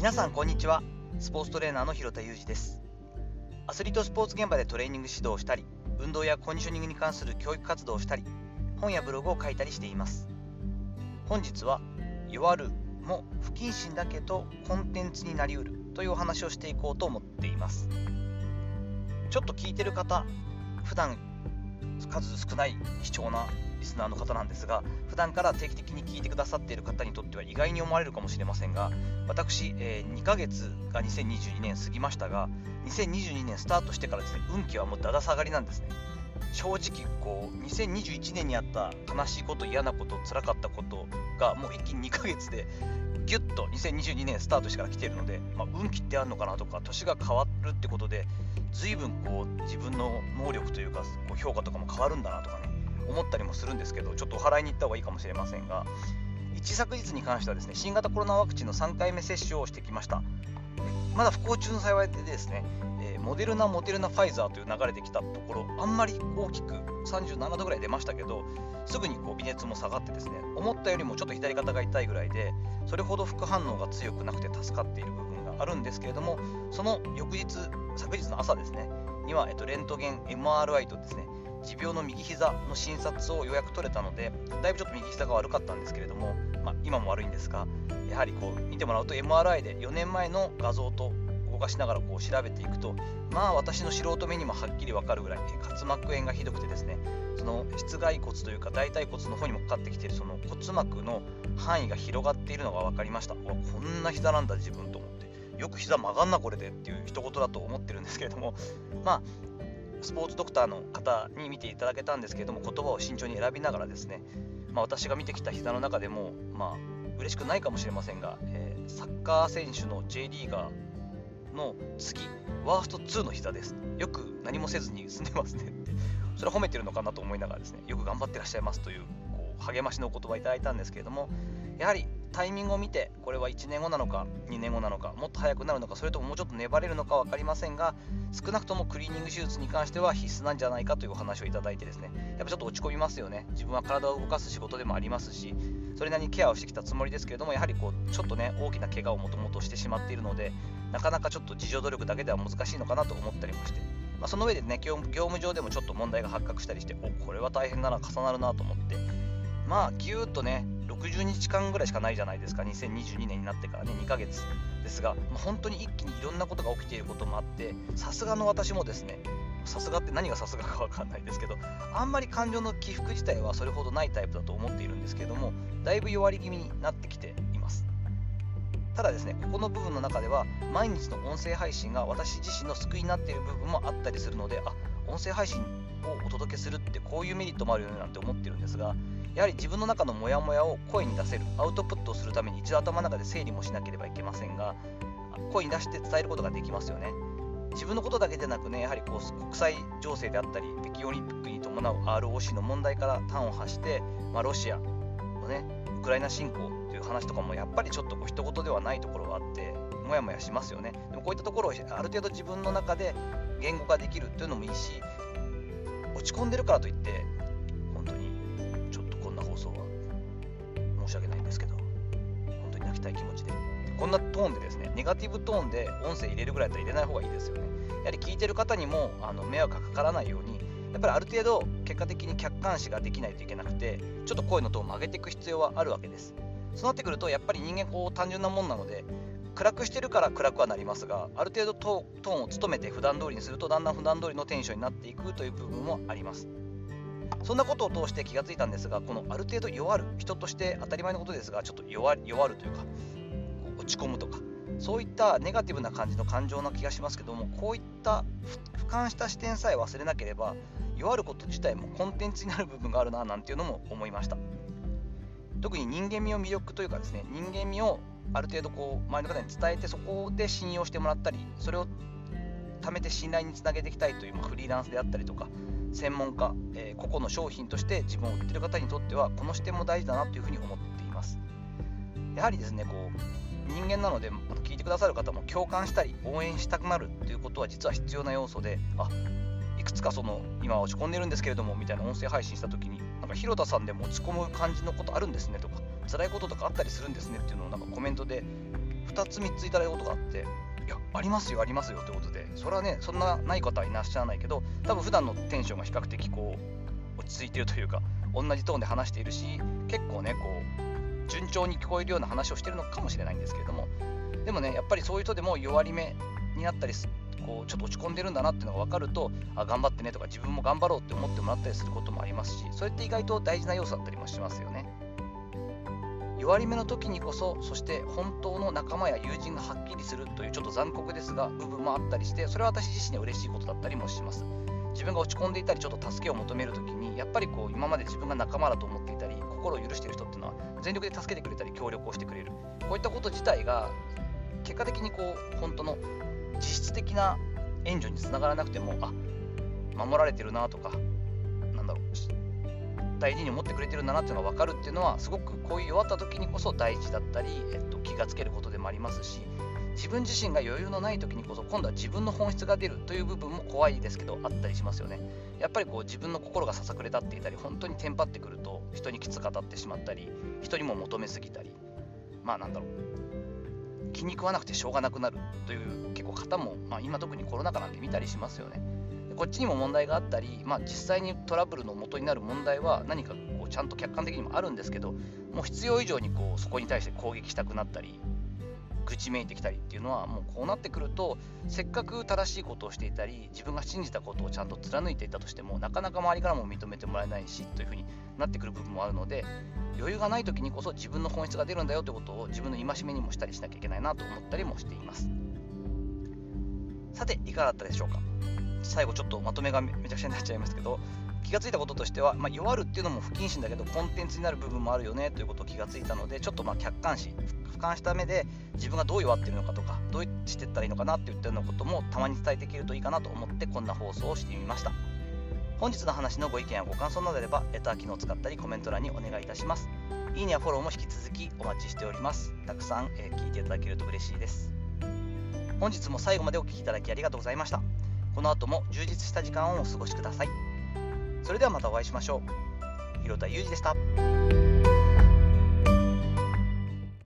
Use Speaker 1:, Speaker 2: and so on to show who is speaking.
Speaker 1: 皆さんこんにちは。スポーツトレーナーの広田裕二です。アスリートスポーツ現場でトレーニング指導をしたり運動やコンディショニングに関する教育活動をしたり本やブログを書いたりしています。本日は弱るも不謹慎だけどコンテンツになりうるというお話をしていこうと思っています。ちょっと聞いてる方普段数少ない貴重なリスナーの方なんですが普段から定期的に聞いてくださっている方にとっては意外に思われるかもしれませんが私、えー、2ヶ月が2022年過ぎましたが2022年スタートしてからですね運気はもうだだ下がりなんですね。正直こう2021年にあった悲しいこと嫌なこと辛かったことがもう一気に2ヶ月でギュッと2022年スタートしてから来ているので、まあ、運気ってあるのかなとか年が変わるってことで随分こう自分の能力というかこう評価とかも変わるんだなとかね。思ったりもするんですけどちょっとお払いに行った方がいいかもしれませんが一昨日に関してはですね新型コロナワクチンの3回目接種をしてきました。まだ不幸中の幸いでですね、え、モデルナ、モデルナ、ファイザーという流れてきたところあんまり大きく37度ぐらい出ましたけどすぐにこう微熱も下がってですね思ったよりもちょっと左肩が痛いぐらいでそれほど副反応が強くなくて助かっている部分があるんですけれどもその翌日昨日の朝ですねには、えっと、レントゲン MRI とですね持病の右膝の診察を予約取れたのでだいぶちょっと右膝が悪かったんですけれども、まあ、今も悪いんですがやはりこう見てもらうと MRI で4年前の画像と動かしながらこう調べていくとまあ私の素人目にもはっきり分かるぐらい滑膜炎がひどくてですねその室外骨というか大腿骨の方にもかかってきているその骨膜の範囲が広がっているのが分かりました。こんな膝なんだ自分と思って。よく膝曲がんなこれでっていう一言だと思ってるんですけれどもまあスポーツドクターの方に見ていただけたんですけれども言葉を慎重に選びながらですね、まあ、私が見てきた膝の中でもまあ嬉しくないかもしれませんが、えー、サッカー選手の J リーガーの次ワースト2の膝です。よく何もせずに済んでますね。っ てそれは褒めてるのかなと思いながらですねよく頑張ってらっしゃいますというこう励ましのお言葉いただいたんですけれどもやはりタイミングを見てこれは1年後なのか2年後なのかもっと早くなるのかそれとももうちょっと粘れるのか分かりませんが少なくともクリーニング手術に関しては必須なんじゃないかというお話をいただいてですね。やっぱちょっと落ち込みますよね。自分は体を動かす仕事でもありますしそれなりにケアをしてきたつもりですけれどもやはりこうちょっとね大きな怪我をもともとしてしまっているのでなかなかちょっと自助努力だけでは難しいのかなと思ったりもして、まあ、その上でね業務上でもちょっと問題が発覚したりしておこれは大変だな重なるなと思ってまあぎゅーっとね60日間ぐらいしかないじゃないですか。2022年になってからね2ヶ月ですが、まあ、本当に一気にいろんなことが起きていることもあってさすがの私もですねさすがって何がさすがか分かんないですけどあんまり感情の起伏自体はそれほどないタイプだと思っているんですけれどもだいぶ弱り気味になってきています。ただですねここの部分の中では毎日の音声配信が私自身の救いになっている部分もあったりするのであ音声配信をお届けするってこういうメリットもあるよねなんて思ってるんですがやはり自分の中のモヤモヤを声に出せるアウトプットをするために一度頭の中で整理もしなければいけませんが声に出して伝えることができますよね。自分のことだけでなくねやはりこう国際情勢であったり北京オリンピックに伴う ROC の問題から端を発して、まあ、ロシアのねウクライナ侵攻という話とかもやっぱりちょっとこう一言ではないところがあってモヤモヤしますよね。でもこういったところをある程度自分の中で言語化できるというのもいいし落ち込んでるからといって放送は申し訳ないんですけど、本当に泣きたい気持ちで。こんなトーンでですね、ネガティブトーンで音声入れるぐらいだったら入れない方がいいですよね。やはり聞いてる方にもあの迷惑がかからないように、やっぱりある程度結果的に客観視ができないといけなくて、ちょっと声のトーンを上げていく必要はあるわけです。そうなってくると、やっぱり人間こう単純なもんなので、暗くしてるから暗くはなりますが、ある程度トーンを務めて普段通りにすると、だんだん普段通りのテンションになっていくという部分もあります。そんなことを通して気がついたんですが、このある程度弱る、人として当たり前のことですが、ちょっと弱弱るというか、落ち込むとか、そういったネガティブな感じの感情な気がしますけども、こういった俯瞰した視点さえ忘れなければ、弱ること自体もコンテンツになる部分があるななんていうのも思いました。特に人間味を魅力というかですね、人間味をある程度こう周りの方に伝えて、そこで信用してもらったり、それを貯めて信頼につなげていきたいという、まあ、フリーランスであったりとか、専門家、え、個々の商品として自分を売ってる方にとってはこの視点も大事だなというふうに思っています。やはりですねこう人間なので聞いてくださる方も共感したり応援したくなるということは実は必要な要素であいくつかその今落ち込んでるんですけれどもみたいな音声配信した時になんか広田さんでも落ち込む感じのことあるんですねとか辛いこととかあったりするんですねっていうのをなんかコメントで2つ3ついただいたことがあってやありますよありますよということで。それはねそんなない方はいらっしゃらないけど多分普段のテンションが比較的こう落ち着いてるというか同じトーンで話しているし結構ねこう順調に聞こえるような話をしてるのかもしれないんですけれども。でもねやっぱりそういう人でも弱り目になったりこうちょっと落ち込んでるんだなっていうのが分かるとあ頑張ってねとか自分も頑張ろうって思ってもらったりすることもありますしそれって意外と大事な要素だったりもしますよね。弱り目の時にこそそして本当の仲間や友人がはっきりするというちょっと残酷ですが部分もあったりしてそれは私自身には嬉しいことだったりもします。自分が落ち込んでいたりちょっと助けを求める時にやっぱりこう今まで自分が仲間だと思っていたり心を許している人っていうのは全力で助けてくれたり協力をしてくれる。こういったこと自体が結果的にこう本当の実質的な援助につながらなくてもあ守られてるなとかなんだろう大事に思ってくれてるんだなっていうのが分かるっていうのはすごくこういう弱った時にこそ大事だったり、えっと、気がつけることでもありますし自分自身が余裕のない時にこそ今度は自分の本質が出るという部分も怖いですけどあったりしますよね。やっぱりこう自分の心がささくれ立っていたり本当にテンパってくると人にきつく当たってしまったり人にも求めすぎたりまあなんだろう。気に食わなくてしょうがなくなるという結構方も、まあ、今特にコロナ禍なんで見たりしますよね。こっちにも問題があったり、まあ、実際にトラブルの元になる問題は何かこうちゃんと客観的にもあるんですけどもう必要以上にこうそこに対して攻撃したくなったり愚痴めいてきたりっていうのはもうこうなってくるとせっかく正しいことをしていたり自分が信じたことをちゃんと貫いていたとしてもなかなか周りからも認めてもらえないしというふうになってくる部分もあるので余裕がない時にこそ自分の本質が出るんだよということを自分の戒めにもしたりしなきゃいけないなと思ったりもしています。さていかがだったでしょうか？最後ちょっとまとめがめちゃくちゃになっちゃいますけど気がついたこととしては、まあ、弱るっていうのも不謹慎だけどコンテンツになる部分もあるよねということを気がついたのでちょっとまあ客観視俯瞰した目で自分がどう弱ってるのかとかどうしていったらいいのかなっていったようなこともたまに伝えていけるといいかなと思ってこんな放送をしてみました。本日の話のご意見やご感想などあればレター機能を使ったりコメント欄にお願いいたします。いいねやフォローも引き続きお待ちしております。たくさん、え、聞いていただけると嬉しいです。本日も最後までお聴きいただきありがとうございました。この後も充実した時間をお過ごしください。それではまたお会いしましょう。広田裕二でした。